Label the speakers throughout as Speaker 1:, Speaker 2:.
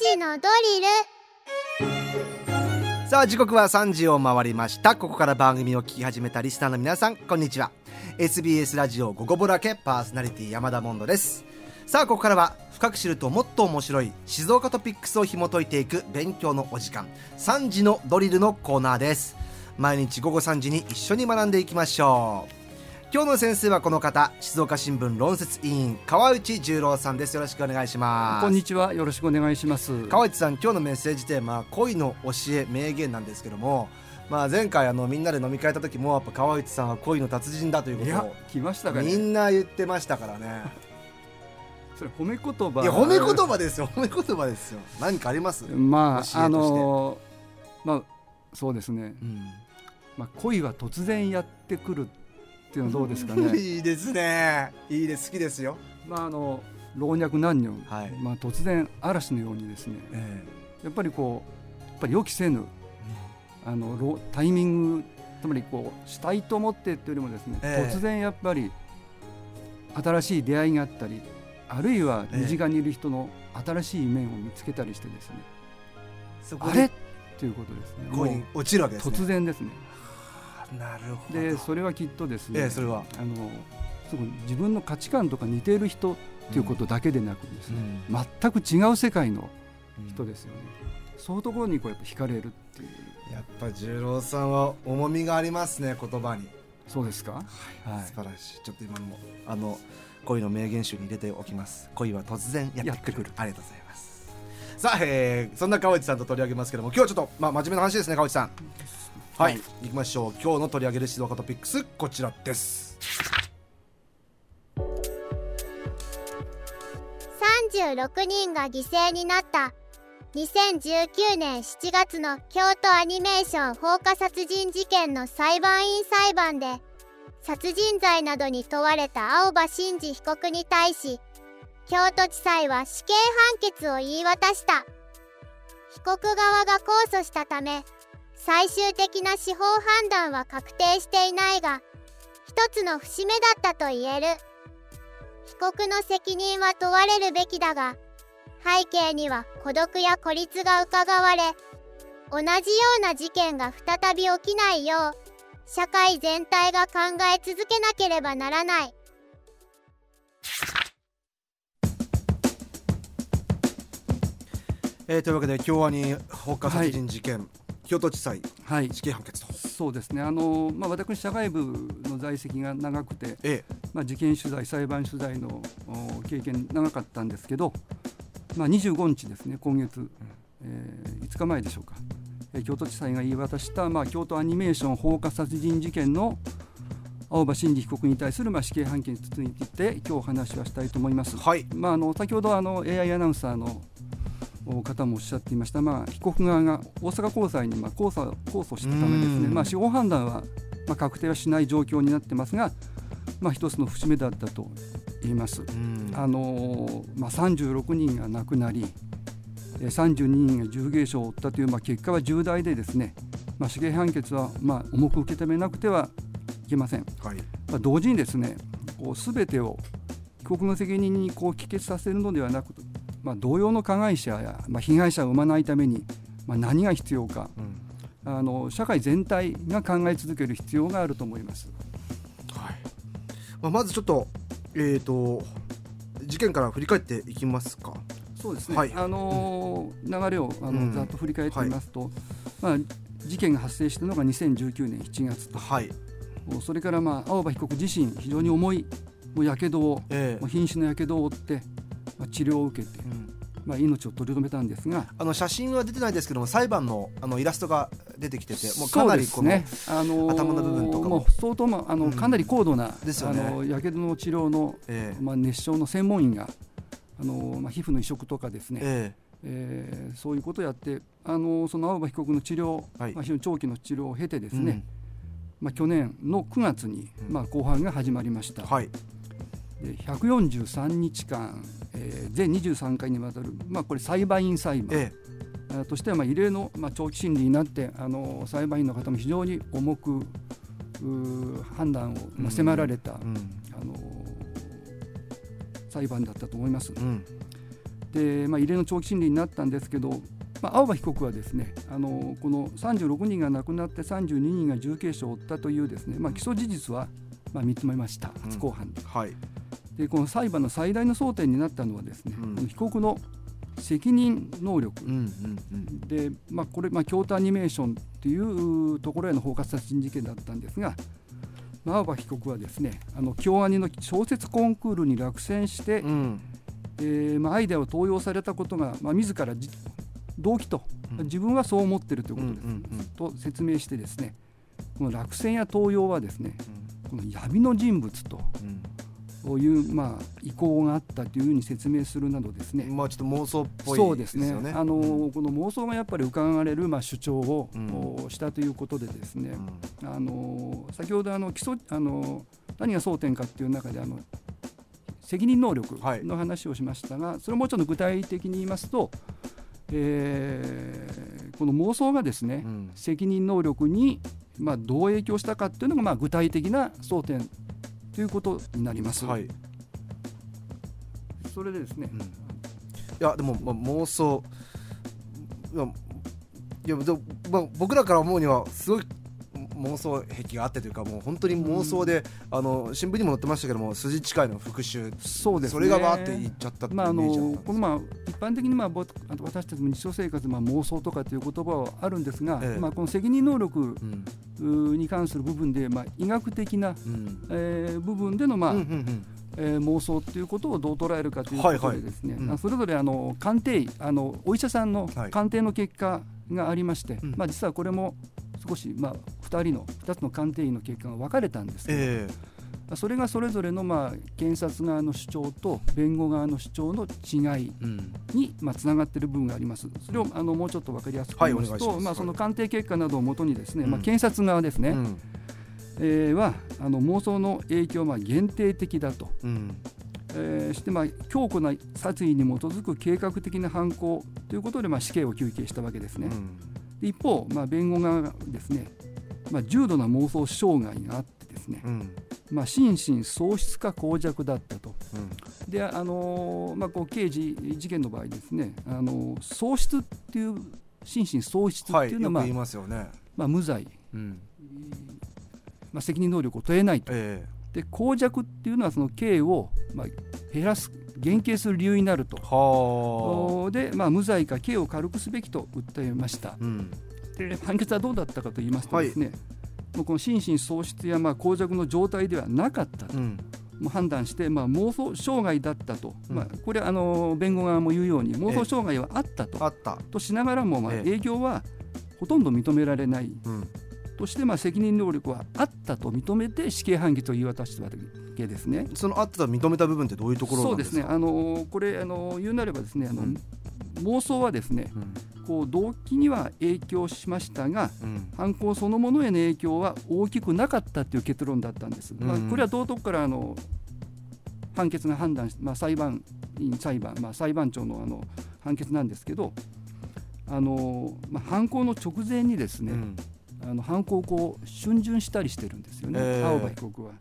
Speaker 1: 時のドリ
Speaker 2: ル。さあ時刻は3時を回りました。ここから番組を聞き始めたリスナーの皆さんこんにちは。SBS ラジオ午後ぼらけパーソナリティ山田モンドです。さあここからは深く知るともっと面白い静岡トピックスを紐解いていく勉強のお時間3時のドリルのコーナーです。毎日午後3時に一緒に学んでいきましょう。今日の先生はこの方静岡新聞論説委員川内十郎さんです。よろしくお願いします。
Speaker 3: こんにちは。よろしくお願いします。
Speaker 2: 川内さん今日のメッセージテーマ恋の教え名言なんですけどもまあ前回あのみんなで飲み会た時もやっぱ川内さんは恋の達人だということを
Speaker 3: 来ましたか、ね、
Speaker 2: みんな言ってましたからね。
Speaker 3: それ褒め言葉。
Speaker 2: いや褒め言葉ですよ。褒め言葉ですよ。何かあります？
Speaker 3: まああのまあそうですね、うん、まあ恋は突然やってくるっていうのはどうですかね。
Speaker 2: いいですね。いいです。好きですよ。
Speaker 3: まああの老若男女、はい、まあ突然嵐のようにですね、えー、やっぱりこうやっぱり予期せぬ、うん、あのタイミングつまりこうしたいと思ってっていうよりもですね、えー、突然やっぱり新しい出会いがあったりあるいは身近にいる人の新しい面を見つけたりしてですね、えー、あれっていうことですね。
Speaker 2: 落ちるわけです、
Speaker 3: ね、突然ですね。
Speaker 2: なるほど。
Speaker 3: でそれはきっとですね、
Speaker 2: ええ、それは。
Speaker 3: あのすごい自分の価値観とか似ている人っていうことだけでなくですね、うん、全く違う世界の人ですよね、うん、そういうところにこうやっぱ惹かれるっていう。
Speaker 2: やっぱ十郎さんは重みがありますね言葉に。
Speaker 3: そうですか、は
Speaker 2: い、はい、素晴らしい。ちょっと今のあの恋の名言集に入れておきます。恋は突然やってくる。ありがとうございます。さあ、えー、そんな川内さんと取り上げますけども今日はちょっと、まあ、真面目な話ですね川内さんはい、行きましょう。今日の取り上げる静岡トピックスこちらです。
Speaker 1: 36人が犠牲になった。2019年7月の京都アニメーション放火殺人事件の裁判員裁判で殺人罪などに問われた青葉真司被告に対し京都地裁は死刑判決を言い渡した。被告側が控訴したため最終的な司法判断は確定していないが一つの節目だったと言える。被告の責任は問われるべきだが背景には孤独や孤立がうかがわれ同じような事件が再び起きないよう社会全体が考え続けなければならない。
Speaker 2: えー、というわけで京アニ放火殺人事件、はい京都地裁、はい、死刑判決と。
Speaker 3: そうですね。あの、まあ、私社会部の在籍が長くて、ええ、まあ、事件取材裁判取材の経験長かったんですけど、まあ、25日ですね今月、えー、5日前でしょうか、えー、京都地裁が言い渡した、まあ、京都アニメーション放火殺人事件の青葉真司被告に対するまあ死刑判決について今日お話はしたいと思います。はい。まあ、あの先ほどあの AI アナウンサーの方もおっしゃっていました、まあ、被告側が大阪高裁にまあ控訴控訴したためですね、まあ、司法判断はまあ確定はしない状況になってますが、まあ、一つの節目だったと言います。あのまあ、36人が亡くなり32人が重軽傷を負ったという、まあ、結果は重大でですね、まあ、死刑判決はまあ重く受け止めなくてはいけません。はい。まあ、同時にですねこう全てを被告の責任にこう帰結させるのではなくまあ、同様の加害者や、まあ、被害者を生まないために、まあ、何が必要か、うん、あの社会全体が考え続ける必要があると思います。
Speaker 2: はい。まあ、まずちょっと,、えーと、事件から振り返っていきますか。
Speaker 3: そうですね、はい、あのー、流れをあの、うん、ざっと振り返ってみますと、はい、まあ、事件が発生したのが2019年7月と、はい、それから、まあ、青葉被告自身非常に重いもうやけどを、えー、瀕死のやけどを負ってまあ、治療を受けて、まあ、命を取り留めたんですが。
Speaker 2: あの写真は出てないですけども裁判のあのイラストが出てきててもうかなりこの、ね、あの頭の部分とかも。
Speaker 3: 相当、まあ、あのかなり高度な、ですよね、あのやけどの治療の、えー、まあ、熱傷の専門医があの、まあ、皮膚の移植とかですね、えーえー、そういうことをやってあのその青葉被告の治療、はい、まあ、非常に長期の治療を経てですね、うん、まあ、去年の9月に、まあ、公判が始まりました。はいで143日間、えー、全23回にわたる、まあ、これ裁判員裁判、ええ、としてはまあ異例の、まあ、長期審理になってあの裁判員の方も非常に重く判断を、まあ、迫られた、うん、あの裁判だったと思います。うん、で、まあ、異例の長期審理になったんですけど、まあ、青葉被告はですねあのこの36人が亡くなって32人が重軽傷を負ったというですね、まあ、起訴事実はまあ認めました。初公判で。うん。はい、でこの裁判の最大の争点になったのはですね、うん、この被告の責任能力、うんうんうん、で、まあ、これ、まあ、京都アニメーションというところへの放火殺人事件だったんですが、まあ、青葉被告はですねあの京アニの小説コンクールに落選して、うん、えー、まあ、アイデアを盗用されたことが、まあ、自ら動機と、うん、自分はそう思っているということです、うんうんうん、と説明してですねこの落選や盗用はですね、この闇の人物と、ういう、まあ、意向があったというふうに説明するなどですね、
Speaker 2: まあ、ちょっと妄想っぽ
Speaker 3: い、ね、そうですね。あの、うん、この妄想がやっぱり伺われる、まあ、主張を、うん、したということでですね、うん、あの先ほどあの基礎あの何が争点かっていう中であの責任能力の話をしましたが、はい、それをもうちょっと具体的に言いますと、えー、この妄想がですね、責任能力にまあ、どう影響したかっていうのがまあ具体的な争点ということになります。はい、それでですね、うん、い
Speaker 2: やでも、まあ、妄想。いやいや、まあ、僕らから思うにはすごい妄想癖があってというかもう本当に妄想で、うん、あの新聞にも載ってましたけども筋近いの復讐
Speaker 3: そうです、ね、
Speaker 2: それがわーって言っちゃったっていうイメージあの
Speaker 3: このまあ一般的にまあ私たちも日常生活まあ妄想とかという言葉はあるんですが、ええ、まあこの責任能力に関する部分でまあ医学的な、うん、えー、部分でのまあ、うんうんうん。えー、妄想ということをどう捉えるかということでですね、はいはい。うん、それぞれあの鑑定あのお医者さんの鑑定の結果がありまして、はい、まあ、実はこれも少し、まあ、2人の2つの鑑定員の結果が分かれたんですけど、えー、それがそれぞれの、まあ、検察側の主張と弁護側の主張の違いに、うん、まあ、つながっている部分があります。それをあのもうちょっと分かりやすく言いますと、はい、まあ、その鑑定結果などをもとにですね、まあ、検察側ですね、うん、えー、はあの妄想の影響は限定的だと。うん。えー、してまあ強固な殺意に基づく計画的な犯行ということでまあ死刑を求刑したわけですね。うん一方、まあ、弁護側がですね、まあ、重度な妄想障害があってですね、うん、まあ、心身喪失か耗弱だったと、うん、であのまあ、こう刑事事件の場合ですね、あの喪失っていう心身喪失っていうのは、まあ、
Speaker 2: ますよね。
Speaker 3: まあ、無罪、うん、まあ、責任能力を問えないと、えー、で耗弱っていうのはその刑を、まあ、減らす減刑する理由になると。で、まあ、無罪か刑を軽くすべきと訴えました、うん、で判決はどうだったかと言いますとですね、はい、もうこの心身喪失やまあ耗弱の状態ではなかったと。うん。も判断して、まあ、妄想障害だったと、うん、まあ、これはあの弁護側も言うように妄想障害はあったと,、ええ、としながらも、まあ、営業はほとんど認められない、うん、として、まあ、責任能力はあったと認めて死刑判決を言い渡したわけ。ですね。
Speaker 2: そのあったと認めた部分ってどういうところ
Speaker 3: そうですね。あのこれあの言うなればですねあの、うん、妄想はですね、うん、こう動機には影響しましたが、うん、犯行そのものへの影響は大きくなかったという結論だったんです。まあ、これは道徳からあの判決が判断し、まあ、裁判員裁判、まあ、裁判長のあの判決なんですけどあの、まあ、犯行の直前にですね、あの犯行をこう逡巡したりしてるんですよね、えー、青葉被告は。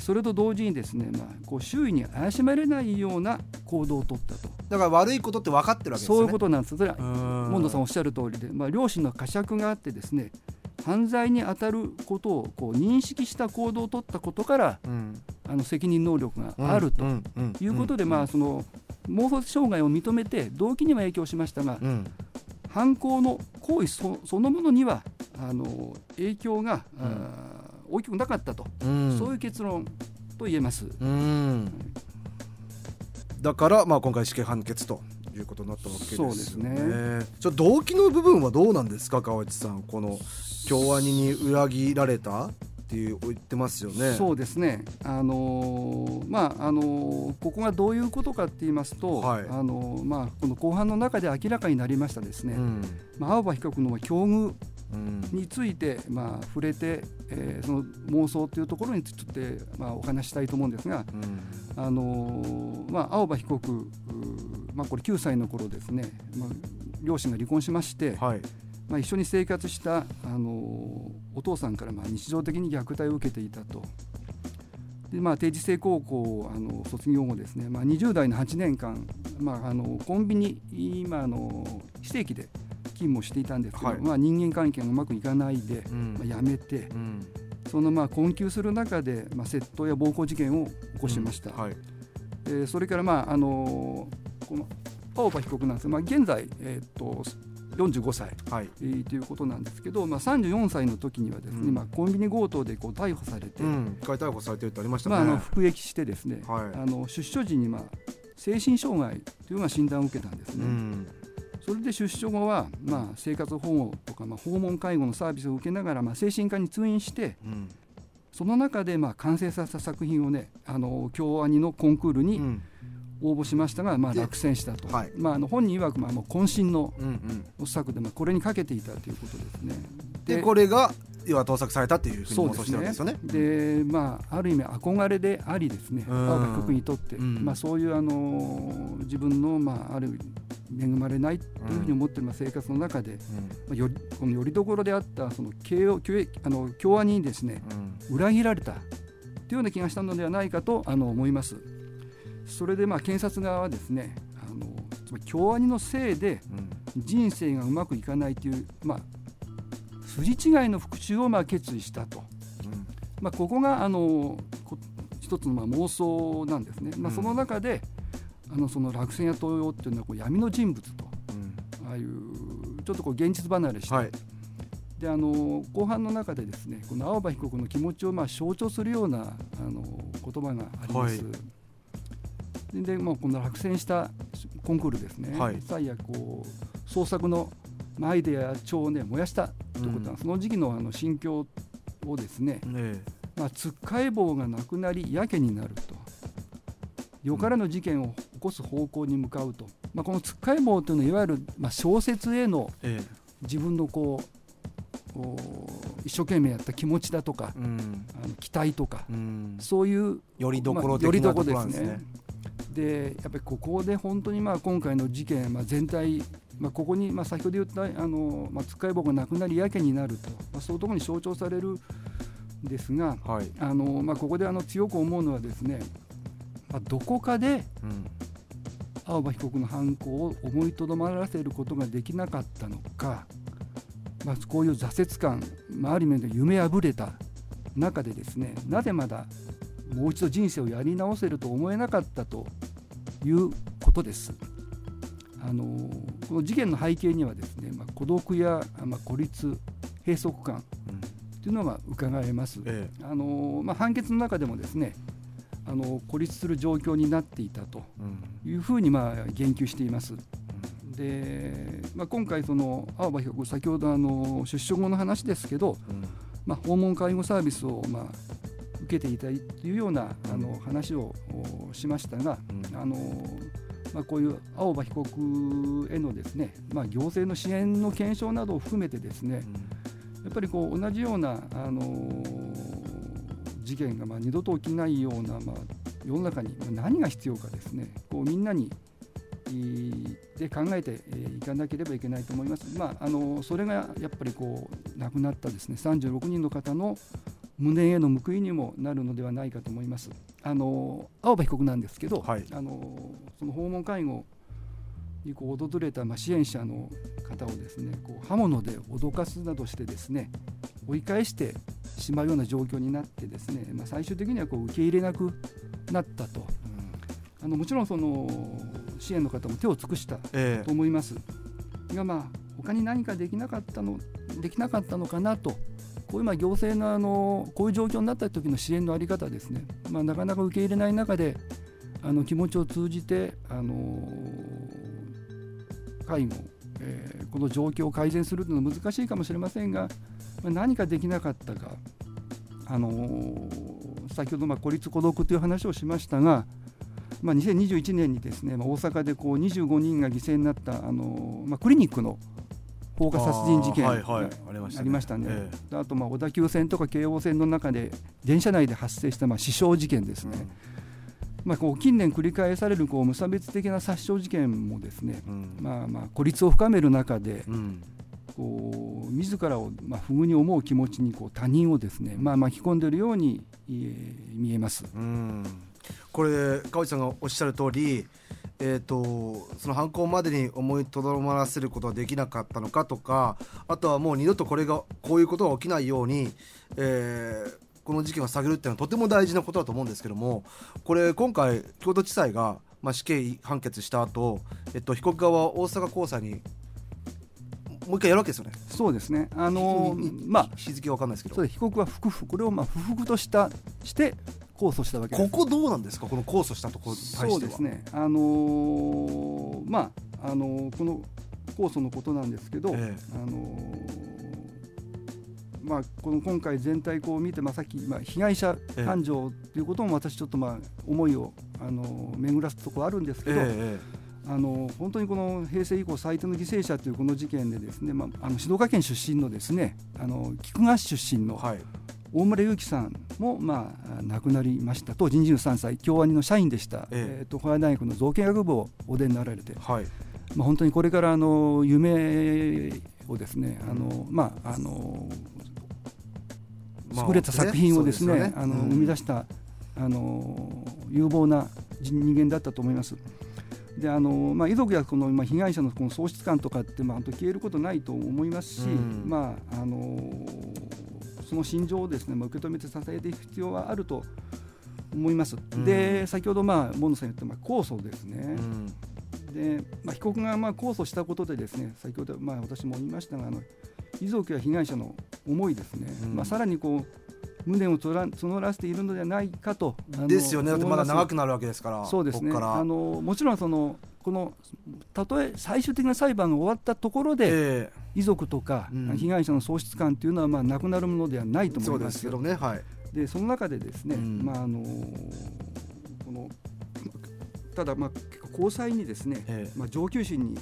Speaker 3: それと同時にですね、まあ、こう周囲に怪しまれないような行動を取ったと。
Speaker 2: だから悪いことって分かってるわけですね。
Speaker 3: そういうことなんですそれはモンドさんおっしゃる通りで、まあ、両親の呵責があってですね犯罪に当たることをこう認識した行動を取ったことから、うん、あの責任能力があるということで、まあ、その妄想障害を認めて動機には影響しましたが、うん、犯行の行為そのものにはあの影響が、うん、大きくなかったと、うん、そういう結論と言えます。
Speaker 2: だから、まあ、今回死刑判決ということになったわけですね。そうですねちょ動機の部分はどうなんですか川内さんこの京アニに裏切られたっていう言ってますよね。
Speaker 3: そうですね。あのー、まああのー、ここがどういうことかって言いますと、はい、あのー、まあこの後半の中で明らかになりましたですね。うん、まあ青葉被告の境遇について、まあ、触れて、えー、その妄想というところについて、まあ、お話したいと思うんですが、うん、あのまあ、青葉被告、まあ、これ9歳の頃ですね、まあ、両親が離婚しまして、はい、まあ、一緒に生活した、あのお父さんからまあ日常的に虐待を受けていたと。でまあ、定時制高校をあの卒業後ですね、まあ、20代の8年間まあ、あのコンビニ今あの非正規で勤務をしていたんですけど、はい、まあ、人間関係がうまくいかないで、うん、まあ、辞めて、うん、そのまあ困窮する中で、まあ、窃盗や暴行事件を起こしました。うんはい、えー、それから、まああのこの青葉被告なんですが、まあ、現在、えー、っと45歳、はい。えー、ということなんですけど、まあ、34歳の時にはですね、うん、まあ、コンビニ強盗でこう逮捕されて、う
Speaker 2: ん、一回逮捕されてるってありましたね、
Speaker 3: まあ、あの服役してですね、はい、あの出所時に、まあ、精神障害というような診断を受けたんですね。うんそれで出所後は、まあ、生活保護とか、まあ、訪問介護のサービスを受けながら、まあ、精神科に通院して、うん、その中で、まあ、完成させた作品をねあの京アニのコンクールに、うん。応募しましたが、まあ、落選したと、はい、まあ、あの本人曰くまあもう渾身の作で、まあ、これにかけていたということですね。
Speaker 2: でこれが要は盗作されたっていうふうに妄想してるんですよね。
Speaker 3: で、まあある意味憧れでありですね、青葉被告にとって、うん、まあそういうあの自分のまあある恵まれないというふうに思っている生活の中で、うん、まあ、よこのよりどころであったその共あの共和にですね、うん、裏切られたというような気がしたのではないかとあの思います。それでまあ検察側はですねあのつまり京アニのせいで人生がうまくいかないという、まあ、筋違いの復讐をまあ決意したと、うん、まあ、ここがあの一つのまあ妄想なんですね、まあ、その中で、うん、あのその落選や東洋っていうのはこう闇の人物と、うん、ああいうちょっとこう現実離れして、はい、であの後半の中でですねこの青葉被告の気持ちをまあ象徴するようなあの言葉があります。はい。で、まあ、この落選したコンクールですね、はい、最悪こう創作のアイデアや帳を、ね、燃やしたということは、うん、その時期のあの心境をですね、ねまあ、つっかえ棒がなくなりやけになると。よからぬ事件を起こす方向に向かうと、まあ、このつっかえ棒というのはいわゆる、まあ、小説への自分のこう一生懸命やった気持ちだとか、うん、あの期待とか、うん、そういう
Speaker 2: よりどころ的なところですね。
Speaker 3: でやっぱりここで本当にまあ今回の事件、まあ、全体、まあ、ここにまあ先ほど言ったあの、まあ、つっかい棒がなくなりやけになると、まあ、そういうところに象徴されるんですが、はい、あのまあ、ここであの強く思うのはですね、まあ、どこかで、青葉被告の犯行を思いとどまらせることができなかったのか、まあ、こういう挫折感、まあ、ある意味で夢破れた中でですねなぜまだもう一度人生をやり直せると思えなかったということです。あのこの事件の背景にはですね、まあ、孤独や、まあ、孤立閉塞感というのが伺えます。ええ、あのまあ、判決の中でもですねあの孤立する状況になっていたというふうにまあ言及しています。でまあ、今回、その青葉被告、先ほどあの出所後の話ですけど、うん、まあ、訪問介護サービスをまあ受けていたいというようなあの話をしましたが、あのまあ、こういう青葉被告へのですね、まあ、行政の支援の検証などを含めてですね、やっぱりこう同じような、あの事件がまあ二度と起きないような、まあ、世の中に何が必要かですねこうみんなにで考えていかなければいけないと思います。まあ、あのそれがやっぱりこう亡くなったですね36人の方の無念への報いにもなるのではないかと思います。あの青葉被告なんですけど、はい、あのその訪問介護にこう訪れたまあ支援者の方をですねこう刃物で脅かすなどしてですね追い返してしまうような状況になってですね、まあ、最終的にはこう受け入れなくなったと、うん、あのもちろんその支援の方も手を尽くしたと思います、えー、がまあ他に何かできなかったのできなかったのかなとこういう行政のあのこういう状況になった時の支援の在り方ですね、まあ、なかなか受け入れない中であの気持ちを通じてあの介護、えー、この状況を改善するというのは難しいかもしれませんが、まあ、何かできなかったか、あのー、先ほどま孤立孤独という話をしましたが、まあ、2021年にですね、まあ、大阪でこう25人が犠牲になった、あのーま、クリニックの放火殺人事件ありましたね、ええ、あとまあ小田急線とか京王線の中で電車内で発生したまあ死傷事件ですね、うん。まあ、こう近年繰り返されるこう無差別的な殺傷事件もですね、うん、まあ、まあ孤立を深める中で、うん、こう自らをまあ不遇に思う気持ちにこう他人をですね、まあ、巻き込んでいるように見えます。
Speaker 2: うん。これ川内さんがおっしゃる通りえーと、その犯行までに思いとどまらせることはできなかったのかとかあとはもう二度とこれがこういうことが起きないように、えー、この事件を下げるっていうのはとても大事なことだと思うんですけどもこれ今回京都地裁が、まあ、死刑判決した後、えっと被告側は大阪高裁にもう一回やるわけですよね。
Speaker 3: そうですね。あのー、まあ
Speaker 2: 日付は分かんないですけど。
Speaker 3: 被告は不服これをまあ不服としたして控訴したわけ
Speaker 2: ここどうなんですか？この控訴したところに対しては。
Speaker 3: そうですね。あのー、まああのー、この控訴のことなんですけど、ええ、あのまあ、この今回全体こう見て、まあ、さっき、まあ、被害者感情ということも私ちょっとまあ思いをあの巡らすところあるんですけど、えあの本当にこの平成以降最低の犠牲者というこの事件でですね、まあ、あの静岡県出身のですねあの菊川市出身の大村祐樹さんも、まあ、亡くなりました。当時23歳京アニの社員でした、ええ。ー、と小大学の造形学部をお出になられて、はい。まあ、本当にこれからあの夢をですねあの、まああの優れた作品をですね,、ね。あの生み出したあの有望な人間だったと思います。であのまあ、遺族やこの、まあ、被害者のこの喪失感とかって、まあ、消えることないと思いますし、うん、まああのその心情をですね、まあ、受け止めて支えていく必要はあると思います。うん、で先ほど、まあ、モンさん言った、まあ、控訴ですね。うん、でまあ、被告がまあ控訴したことでですね先ほど、まあ、私も言いましたがあの遺族や被害者の思いですね、まあ、さらにこう無念を募らせているのではないかと。
Speaker 2: ですよね、だってまだ長くなるわけですから、
Speaker 3: そうですね。あのもちろんその、このたとえ最終的な裁判が終わったところで、えー、遺族とか、うん、被害者の喪失感というのは、まあ、なくなるものではないと思います。けど
Speaker 2: ね、はい、
Speaker 3: でその中でですね、うん、まああのこのただ、まあ、高裁にですね、えー、まあ、上級審に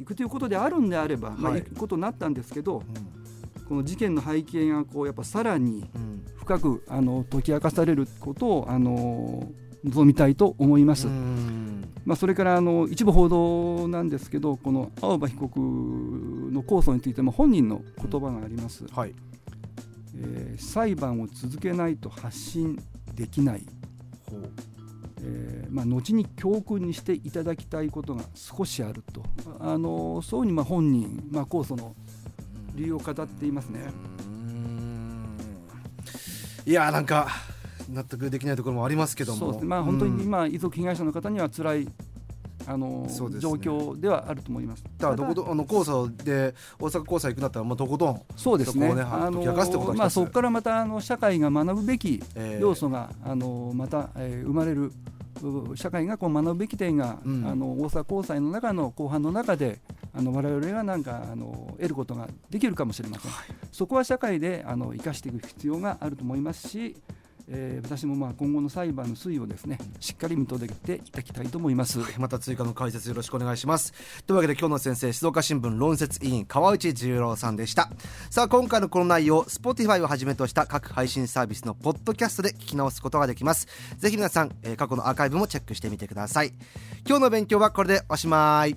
Speaker 3: 行くということであるんであれば、はい、まあ、行くことになったんですけど、うん。この事件の背景がこうやっぱさらに深くあの解き明かされることをあの望みたいと思います。まあ、それからあの一部報道なんですけどこの青葉被告の控訴についても本人の言葉があります、うんはい、えー、裁判を続けないと発信できない、えーまあ、後に教訓にしていただきたいことが少しあると。あのそうにまあ本人、まあ、控訴の理由を語っていますね。
Speaker 2: いやなんか納得できないところもありますけども、
Speaker 3: まあ、本当に今、遺族被害者の方には辛いあの、ね、状況ではあると思います。
Speaker 2: だからどこどあの高裁で大阪高裁行くんだったらまあどこどん
Speaker 3: そうですね。そこ、ね、あのまあそこからまたあの社会が学ぶべき要素が、えー、あのまた、えー、生まれる社会がこう学ぶべき点が、うん、あの大阪高裁の中の後半の中であの我々はなんかあの得ることができるかもしれません、はい、そこは社会であの生かしていく必要があると思いますし、えー、私もまあ今後の裁判の推移をですねしっかり見届けていただきたいと思います、は
Speaker 2: い、また追加の解説よろしくお願いします。というわけで今日の先生静岡新聞論説委員川内十郎さんでした。さあ今回のこの内容 Spotify をはじめとした各配信サービスのポッドキャストで聞き直すことができます。ぜひ皆さん、えー、過去のアーカイブもチェックしてみてください。今日の勉強はこれでおしまい